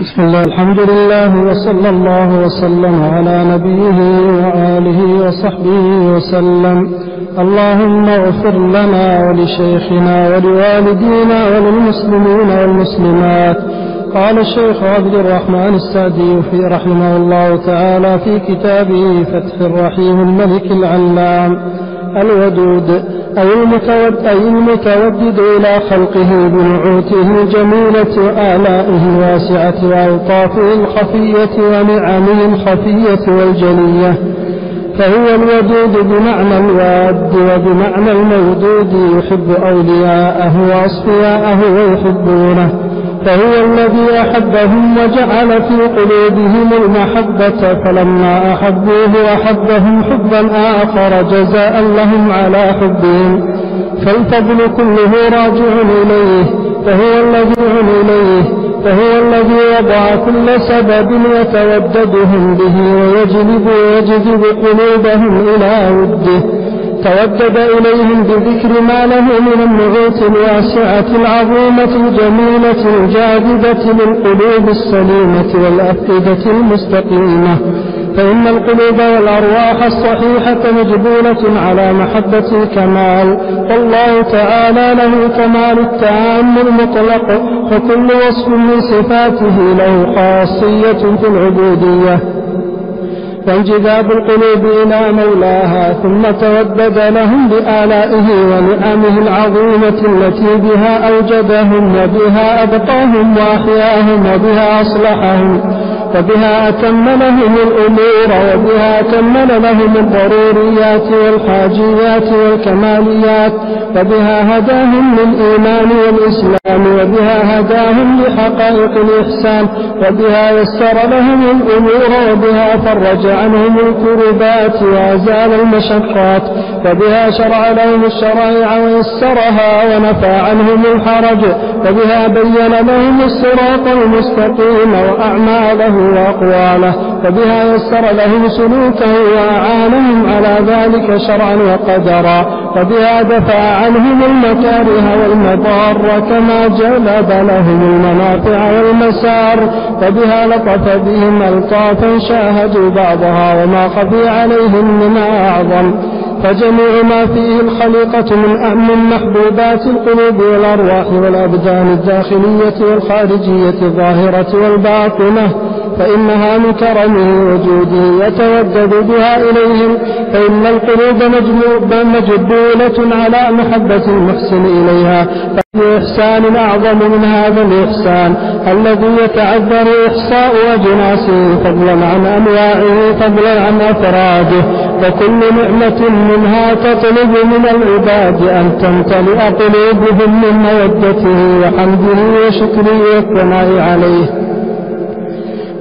بسم الله الحمد لله وصلى الله وسلم على نبيه وآله وصحبه وسلم. اللهم اغفر لنا ولشيخنا ولوالدينا وللمسلمين والمسلمات. قال الشيخ عبد الرحمن السعدي في رحمه الله تعالى في كتابه فتح الرحيم الملك العلام. الودود أي المتود أي المتودد إلى خلقه بنعوته الجميلة وآلائه الواسعة وألطافه الخفية ونعمه الخفية والجلية. فهو الودود بمعنى الواد وبمعنى المودود يحب أولياءه وأصفياءه ويحبونه. فهو الذي أحبهم وجعل في قلوبهم المحبة فلما أحبوه أحبهم حبا آخر جزاء لهم على حبهم. فالفضل كله راجع إليه فهو الذي إليه فهو الذي وضع كل سبب يتوددهم به ويجلب ويجذب قلوبهم إلى وده. تودد إليهم بذكر ما له من النعوت الواسعة العظيمة الجميلة الجاذبة للقلوب السليمة والأفئدة المستقيمة. فإن القلوب والأرواح الصحيحة مجبولة على محبة الكمال. والله تعالى له كمال التعام المطلق فكل وصف من صفاته له خاصية في العبودية. وانجذاب القلوب إلى مولاها ثم تودد لهم بآلائه ونعمه العظيمة التي بها أوجدهم وبها أبقاهم وأحياهم وبها أصلحهم. وبها أتم لهم الأمور وبها أتمل لهم الضروريات والحاجيات والكماليات وبها هداهم للإيمان والإسلام وبها هداهم لحقائق الإحسان وبها يسر لهم الأمور وبها فرج عنهم الكربات وأزال المشقات وبها شرع لهم الشرائع ويسرها ونفى عنهم الحرج وبها بين لهم الصراط المستقيم وأعماله وأقواله وبها يسر لهم سلوكه وأعانهم على ذلك شرعا وقدرا وبها دفع عنهم المكاره والمضار كما جلب لهم المنافع والمسار وبها لطف بهم ألطافا شاهدوا بعضها وما خفي عليهم مما أعظم. فجميع ما فيه الخليقة من أهم محبوبات القلوب والأرواح والأبدان الداخلية والخارجية الظاهرة والباطنة فإنها من كرمه وجوده يتودد بها إليهم فإن القلوب مجبولة على محبة المحسن إليها ففي إحسان أعظم من هذا الإحسان الذي يتعذر إحصاء أجناسه فضلا عن أنواعه فضلا عن أفراده وكل نعمة منها تطلب من العباد أن تمتلئ قلوبهم من مودته وحمده وشكره والثناء عليه.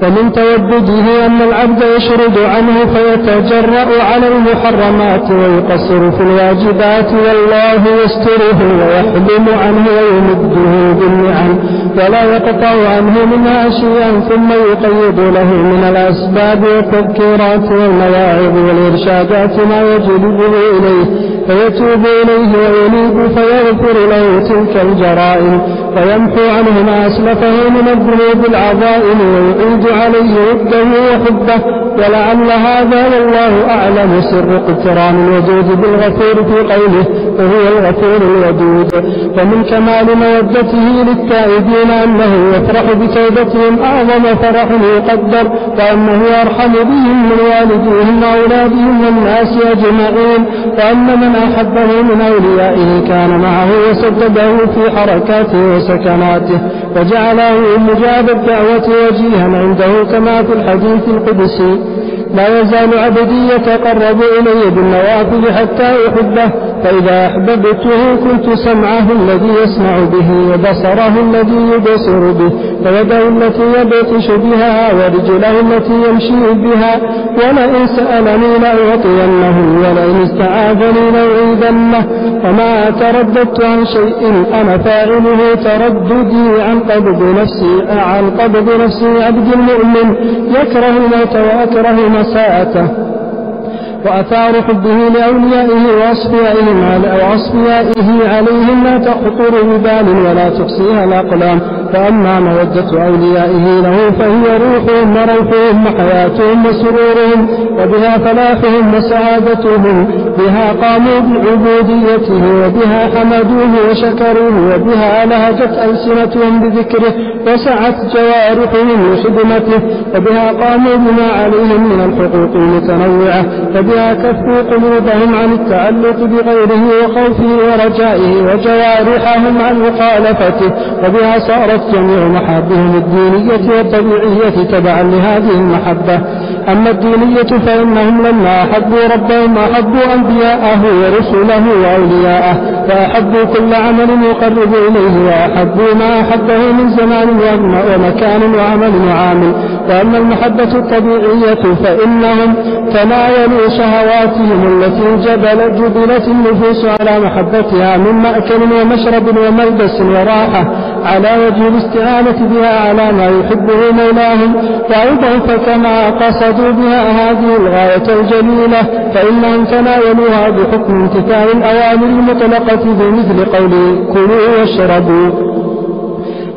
ومن تودده أن العبد يشرد عنه فيتجرأ على المحرمات ويقصر في الواجبات والله يستره ويحلم عنه ويمده بالنعم ولا يقطع عنه منها شيئا ثم يقيد له من الأسباب والتذكيرات والمواعظ والإرشادات ما يجلبه إليه فيتوب إليه وينيب فيغفر له تلك الجرائم ويمحو عنه ما أسلفه من الذنوب العظائم ويعيد عليه وده وحبه. ولعل هذا والله أعلم سر اقتران الودود بالغفور في قوله وهو الغفور الودود. ومن كمال مودته للتائبين أنه يفرح بتوبتهم أعظم فرح يقدر وأنه أرحم بهم من والديهم وأولادهم والناس أجمعين. وأن من أحبه من أوليائه كان معه وسدده في حركاته وسكناته وجعله مجاب الدعوة وجيها عنده كما في الحديث القدسي لا يزال عبدي يتقرب إلي بالنوافل حتى أحبه فإذا أحببته كنت سمعه الذي يسمع به وبصره الذي يبصر به ويده التي يبطش بها ورجله التي يمشي بها ولئن سألني لأعطينه ولئن استعاذني لأعيذنه. وما ترددت عن شيء أنا فاعله ترددي عن قبض نفسي عن قبض نفسي عبد المؤمن. يكره الموت وأكره مساءته. وأثار حبه لأوليائه وأصفيائه وأصفيائه عليهم لا تخطر ببال ولا تحصيها الأقلام. فأما مودة أوليائه له فهي روحهم وروحهم وحياتهم وسرورهم وبها فلاحهم وسعادتهم بها قاموا بعبوديته وبها حمدوه وشكروه وبها لهجت ألسنتهم بذكره وسعت جوارحهم لخدمته وبها قاموا بما عليهم من الحقوق المتنوعة وبها كفوا قلوبهم عن التعلق بغيره وخوفه ورجائه وجوارحهم عن مخالفته وبها صارت جميع محابهم الدينية والطبيعية تبعا لهذه المحبة. أما الدينية فإنهم لما أحبوا ربهم أحبوا أنبياءه ورسله وأولياءه فأحبوا كل عمل يقرب إليه وأحبوا ما أحبه من زمان ومكان وعمل وعامل. وأما المحبة الطبيعية فإنهم تناولوا شهواتهم التي جبل جبلت النفوس على محبتها من مأكل ومشرب وملبس وراحة على وجه الاستعانة بها على ما يحبه مولاهم وأيضا فكما قصدوا بها هذه الغاية الجليلة فإنهم تناولوها بحكم امتثال الأوامر المطلقة بمثل قوله كلوا واشربوا.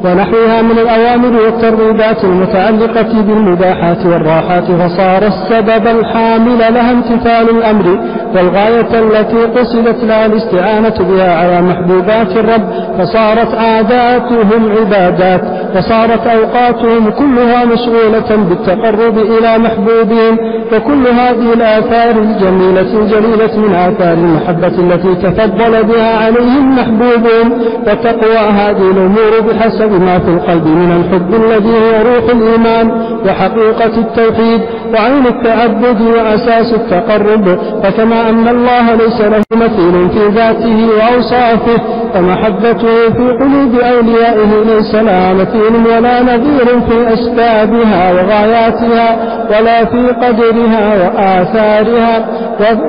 ونحوها من الأوامر والترغيبات المتعلقة بالمباحات والراحات فصار السبب الحامل لها امتثال الأمر والغاية التي قصدت لها الاستعانة بها على محبوبات الرب فصارت عاداتهم عبادات. وصارت أوقاتهم كلها مشغولة بالتقرب إلى محبوبهم وكل هذه الآثار الجميلة الجليلة من آثار المحبة التي تفضل بها عليهم محبوبهم وتقوى هذه الأمور بحسب ما في القلب من الحب الذي هو روح الإيمان وحقيقة التوحيد وعين التعبد وأساس التقرب فكما أن الله ليس له مثيل في ذاته وأوصافه فمحبته في قلوب أوليائه ليس لها مثيل ولا نظير في أسبابها وغاياتها ولا في قدرها وآثارها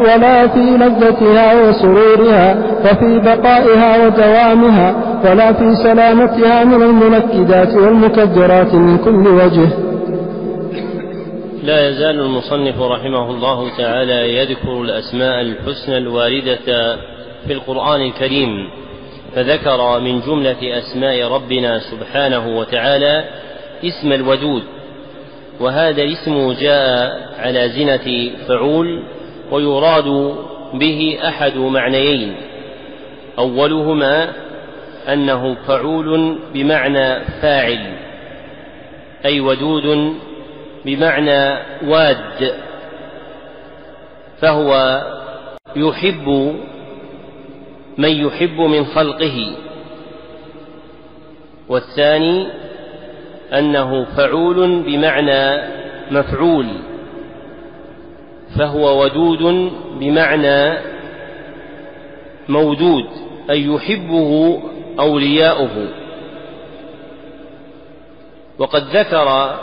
ولا في لذتها وسرورها وفي بقائها ودوامها ولا في سلامتها من المنكدات والمكدرات من كل وجه. لا يزال المصنف رحمه الله تعالى يذكر الأسماء الحسنى الواردة في القرآن الكريم فذكر من جملة أسماء ربنا سبحانه وتعالى اسم الودود وهذا الاسم جاء على زنة فعول ويراد به أحد معنيين أولهما أنه فعول بمعنى فاعل أي ودود بمعنى واد فهو يحب من يحب من خلقه. والثاني أنه فعول بمعنى مفعول فهو ودود بمعنى مودود أي يحبه أولياؤه. وقد ذكر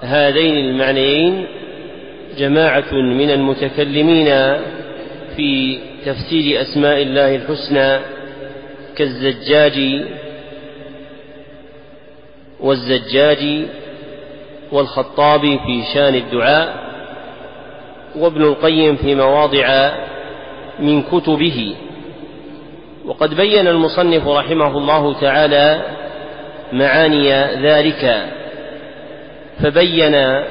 هذين المعنيين جماعة من المتكلمين في تفسير أسماء الله الحسنى كالزجاج والزجاج والخطابي في شان الدعاء وابن القيم في مواضع من كتبه. وقد بين المصنف رحمه الله تعالى معاني ذلك. فبين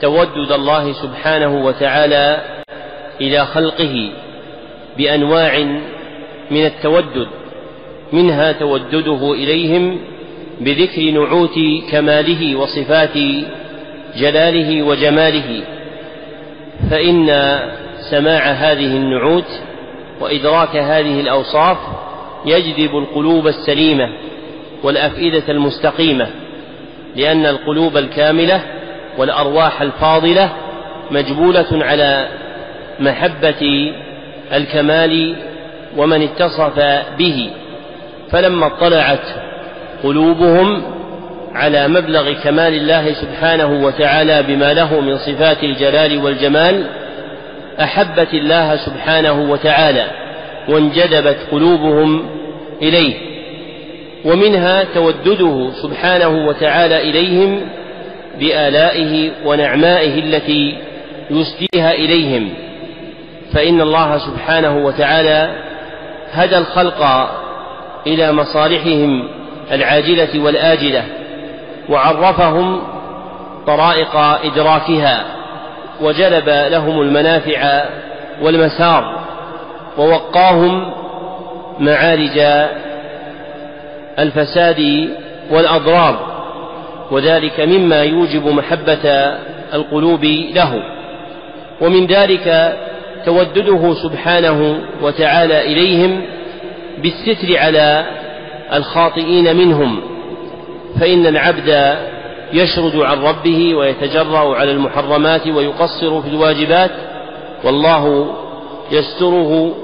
تودد الله سبحانه وتعالى إلى خلقه بأنواع من التودد منها تودده إليهم بذكر نعوت كماله وصفات جلاله وجماله. فإن سماع هذه النعوت وإدراك هذه الأوصاف يجذب القلوب السليمة والأفئدة المستقيمة. لأن القلوب الكاملة والأرواح الفاضلة مجبولة على محبة الكمال ومن اتصف به. فلما اطلعت قلوبهم على مبلغ كمال الله سبحانه وتعالى بما له من صفات الجلال والجمال أحبت الله سبحانه وتعالى وانجذبت قلوبهم إليه. ومنها تودده سبحانه وتعالى إليهم بآلائه ونعمائه التي يسديها إليهم. فإن الله سبحانه وتعالى هدى الخلق إلى مصالحهم العاجلة والآجلة وعرفهم طرائق إدراكها وجلب لهم المنافع والمسار ووقاهم معارج الفساد والأضرار وذلك مما يوجب محبة القلوب له. ومن ذلك تودده سبحانه وتعالى إليهم بالستر على الخاطئين منهم. فإن العبد يشرد عن ربه ويتجرأ على المحرمات ويقصر في الواجبات والله يستره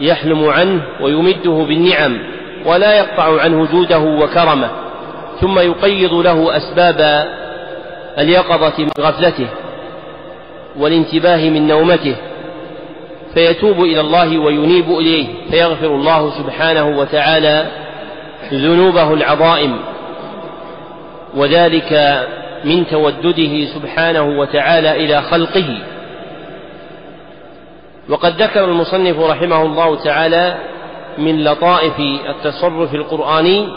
ويحلم عنه ويمده بالنعم ولا يقطع عنه جوده وكرمه ثم يقيض له أسباب اليقظة من غفلته والانتباه من نومته فيتوب إلى الله وينيب إليه فيغفر الله سبحانه وتعالى ذنوبه العظائم وذلك من تودده سبحانه وتعالى إلى خلقه. وقد ذكر المصنف رحمه الله تعالى من لطائف التصرف القرآني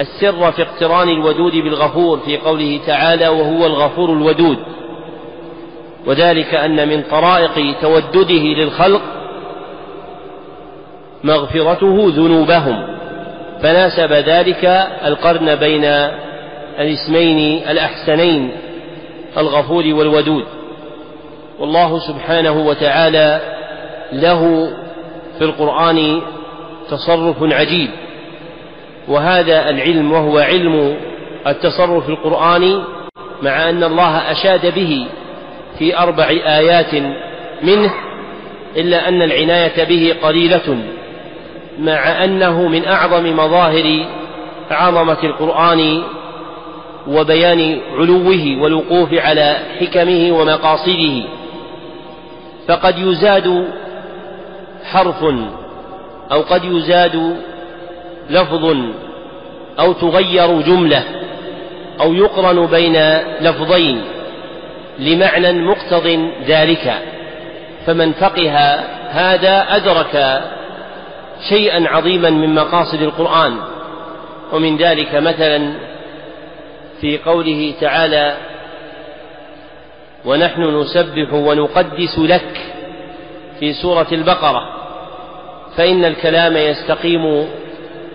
السر في اقتران الودود بالغفور في قوله تعالى وهو الغفور الودود. وذلك أن من طرائق تودده للخلق مغفرته ذنوبهم. فناسب ذلك القرن بين الاسمين الأحسنين الغفور والودود. والله سبحانه وتعالى له في القرآن تصرف عجيب. وهذا العلم وهو علم التصرف القرآني مع أن الله أشاد به في أربع آيات منه إلا أن العناية به قليلة مع أنه من أعظم مظاهر عظمة القرآن وبيان علوه والوقوف على حكمه ومقاصده. فقد يزاد حرف أو قد يزاد لفظ أو تغير جملة أو يقرن بين لفظين لمعنى مقتض ذلك فمن فقه هذا أدرك شيئا عظيما من مقاصد القرآن. ومن ذلك مثلا في قوله تعالى ونحن نسبح ونقدس لك في سورة البقرة. فإن الكلام يستقيم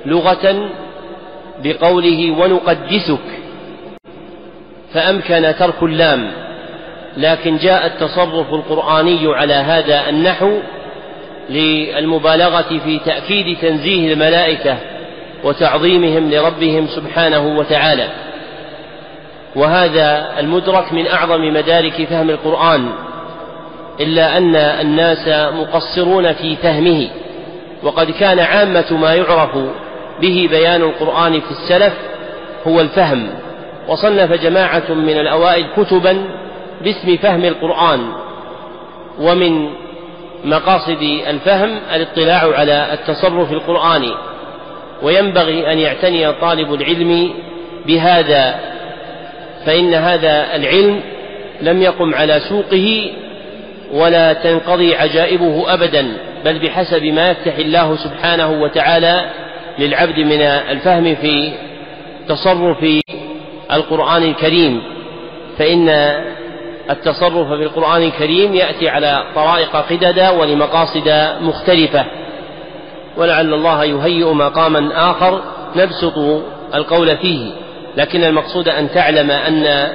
لغة بقوله ونقدسك. فأمكن ترك اللام لكن جاء التصرف القرآني على هذا النحو للمبالغة في تأكيد تنزيه الملائكة وتعظيمهم لربهم سبحانه وتعالى. وهذا المدرك من أعظم مدارك فهم القرآن إلا أن الناس مقصرون في فهمه وقد كان عامة ما يعرف به بيان القرآن في السلف هو الفهم وصنف جماعة من الأوائل كتبا باسم فهم القرآن ومن مقاصد الفهم الاطلاع على التصرف القرآني وينبغي أن يعتني طالب العلم بهذا فإن هذا العلم لم يقم على سوقه ولا تنقضي عجائبه أبدا بل بحسب ما يفتح الله سبحانه وتعالى للعبد من الفهم في تصرف القرآن الكريم. فإن التصرف في القرآن الكريم يأتي على طرائق قددا ولمقاصد مختلفة. ولعل الله يهيئ مقاما آخر نبسط القول فيه. لكن المقصود أن تعلم أن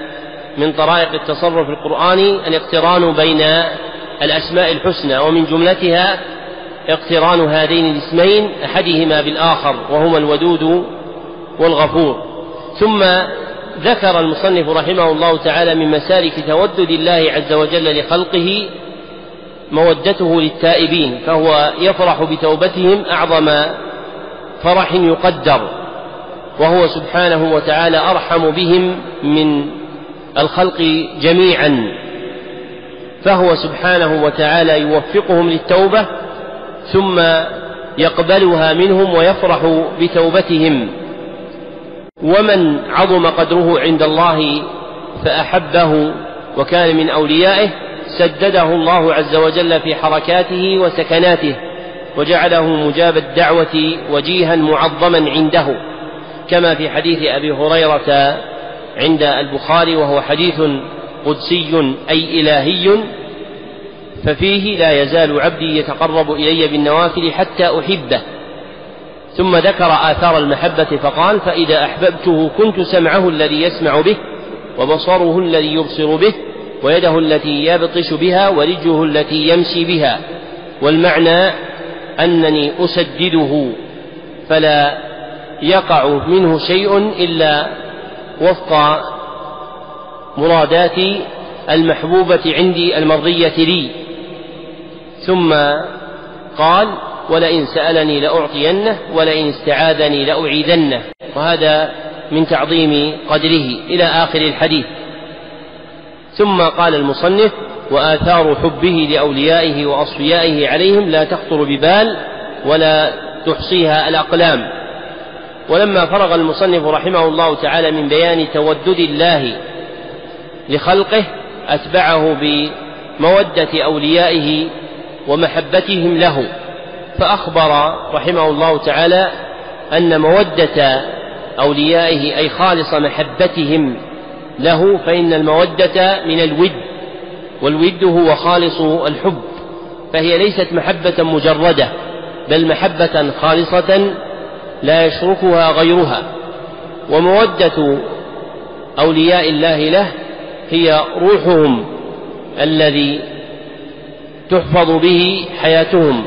من طرائق التصرف القرآني الاقتران بين الأسماء الحسنى ومن جملتها اقتران هذين الاسمين أحدهما بالآخر وهما الودود والغفور. ثم ذكر المصنف رحمه الله تعالى من مسالك تودد الله عز وجل لخلقه مودته للتائبين فهو يفرح بتوبتهم أعظم فرح يقدر. وهو سبحانه وتعالى أرحم بهم من الخلق جميعا. فهو سبحانه وتعالى يوفقهم للتوبة ثم يقبلها منهم ويفرح بتوبتهم. ومن عظم قدره عند الله فأحبه وكان من أوليائه سدده الله عز وجل في حركاته وسكناته وجعله مجاب الدعوة وجيها معظما عنده. كما في حديث أبي هريرة عند البخاري وهو حديث قدسي أي إلهي ففيه لا يزال عبدي يتقرب إلي بالنوافل حتى أحبه. ثم ذكر آثار المحبة فقال فإذا أحببته كنت سمعه الذي يسمع به وبصره الذي يبصر به ويده التي يبطش بها ورجله التي يمشي بها. والمعنى أنني أسدده فلا يقع منه شيء إلا وفق مرادات المحبوبة عندي المرضية لي. ثم قال ولئن سألني لأعطينه ولئن استعاذني لأعيذنه. وهذا من تعظيم قدره إلى آخر الحديث. ثم قال المصنف وآثار حبه لأوليائه وأصفيائه عليهم لا تخطر ببال ولا تحصيها الأقلام. ولما فرغ المصنف رحمه الله تعالى من بيان تودد الله لخلقه أتبعه بمودة أوليائه ومحبتهم له. فأخبر رحمه الله تعالى أن مودة أوليائه أي خالص محبتهم له فإن المودة من الود والود هو خالص الحب فهي ليست محبة مجردة بل محبة خالصة لا يشركها غيرها ومودة أولياء الله له هي روحهم الذي تحفظ به حياتهم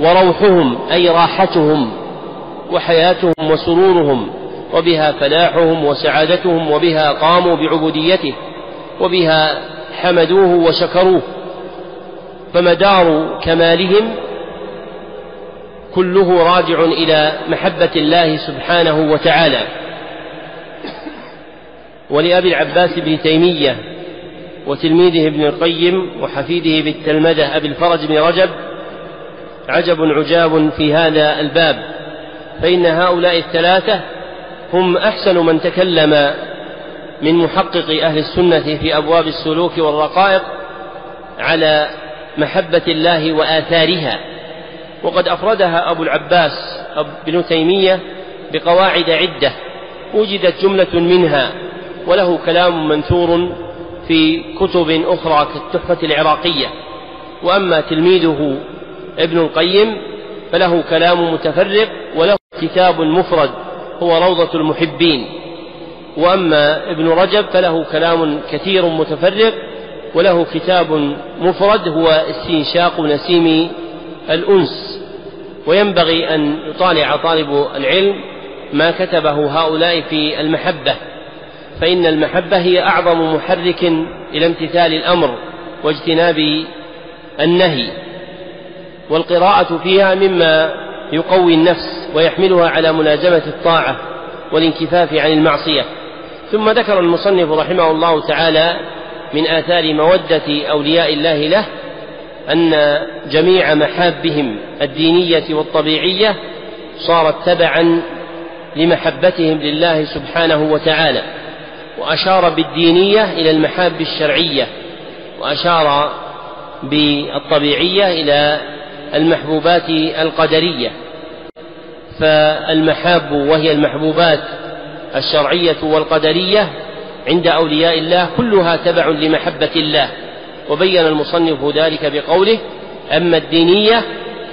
وروحهم أي راحتهم وحياتهم وسرورهم وبها فلاحهم وسعادتهم وبها قاموا بعبوديته وبها حمدوه وشكروه فمدار كمالهم كله راجع إلى محبة الله سبحانه وتعالى. ولأبي العباس بن تيمية وتلميذه ابن القيم وحفيده بالتلمذة أبي الفرج بن رجب عجب عجاب في هذا الباب. فإن هؤلاء الثلاثة هم أحسن من تكلم من محقق أهل السنة في أبواب السلوك والرقائق على محبة الله وآثارها. وقد أفردها أبو العباس ابن تيمية بقواعد عدة وجدت جملة منها وله كلام منثور في كتب أخرى كالتحفة العراقية. وأما تلميذه ابن القيم فله كلام متفرق وله كتاب مفرد هو روضة المحبين. وأما ابن رجب فله كلام كثير متفرق وله كتاب مفرد هو استنشاق نسيم الأنس. وينبغي أن يطالع طالب العلم ما كتبه هؤلاء في المحبة فإن المحبة هي أعظم محرك إلى امتثال الأمر واجتناب النهي والقراءة فيها مما يقوي النفس ويحملها على ملازمة الطاعة والانكفاف عن المعصية. ثم ذكر المصنف رحمه الله تعالى من آثار مودة أولياء الله له أن جميع محابهم الدينية والطبيعية صارت تبعا لمحبتهم لله سبحانه وتعالى وأشار بالدينية إلى المحاب الشرعية وأشار بالطبيعية إلى المحبوبات القدرية. فالمحاب وهي المحبوبات الشرعية والقدرية عند أولياء الله كلها تبع لمحبة الله. وبين المصنف ذلك بقوله أما الدينية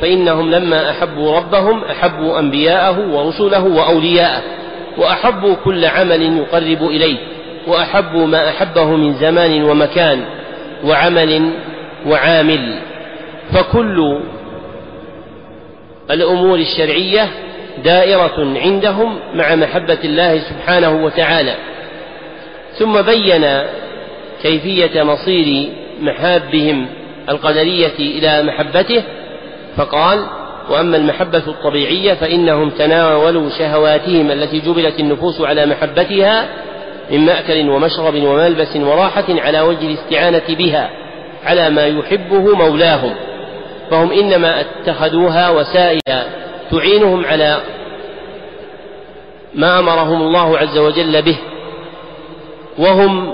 فإنهم لما أحبوا ربهم أحبوا أنبياءه ورسله وأولياءه وأحبوا كل عمل يقرب إليه وأحبوا ما أحبه من زمان ومكان وعمل وعامل فكل الأمور الشرعية دائرة عندهم مع محبة الله سبحانه وتعالى ثم بين كيفية مصير محابهم القدرية إلى محبته فقال وأما المحبة الطبيعية فإنهم تناولوا شهواتهم التي جبلت النفوس على محبتها من مأكل ومشرب وملبس وراحة على وجه الاستعانة بها على ما يحبه مولاهم فهم إنما اتخذوها وسائل تعينهم على ما أمرهم الله عز وجل به وهم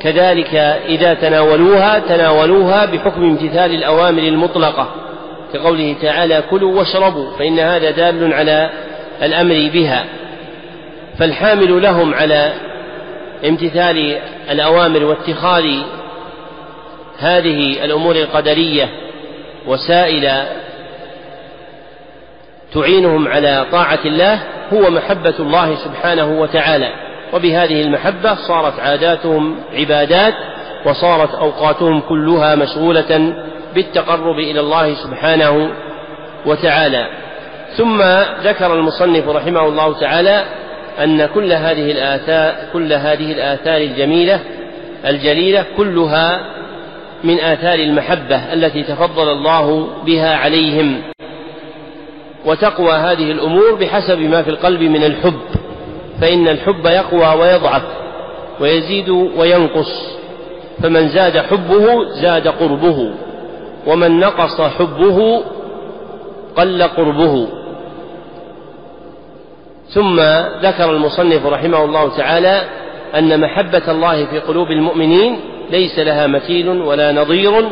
كذلك إذا تناولوها تناولوها بحكم امتثال الأوامر المطلقة كقوله تعالى كلوا واشربوا فإن هذا دال على الأمر بها. فالحامل لهم على امتثال الأوامر واتخاذ هذه الأمور القدرية وسائل تعينهم على طاعة الله هو محبة الله سبحانه وتعالى. وبهذه المحبة صارت عاداتهم عبادات وصارت أوقاتهم كلها مشغولة بالتقرب إلى الله سبحانه وتعالى. ثم ذكر المصنف رحمه الله تعالى أن كل هذه الآثار كل هذه الآثار الجميلة الجليلة كلها من آثار المحبة التي تفضل الله بها عليهم. وتقوى هذه الأمور بحسب ما في القلب من الحب. فإن الحب يقوى ويضعف ويزيد وينقص فمن زاد حبه زاد قربه ومن نقص حبه قل قربه. ثم ذكر المصنف رحمه الله تعالى أن محبة الله في قلوب المؤمنين ليس لها مثيل ولا نظير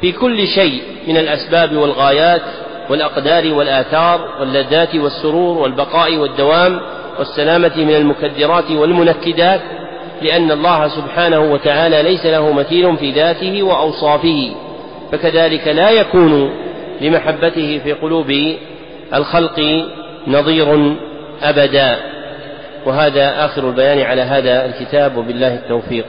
في كل شيء من الأسباب والغايات والأقدار والآثار واللذات والسرور والبقاء والدوام والسلامة من المكدرات والمنكدات لأن الله سبحانه وتعالى ليس له مثيل في ذاته وأوصافه فكذلك لا يكون لمحبته في قلوب الخلق نظير أبدا. وهذا آخر البيان على هذا الكتاب وبالله التوفيق.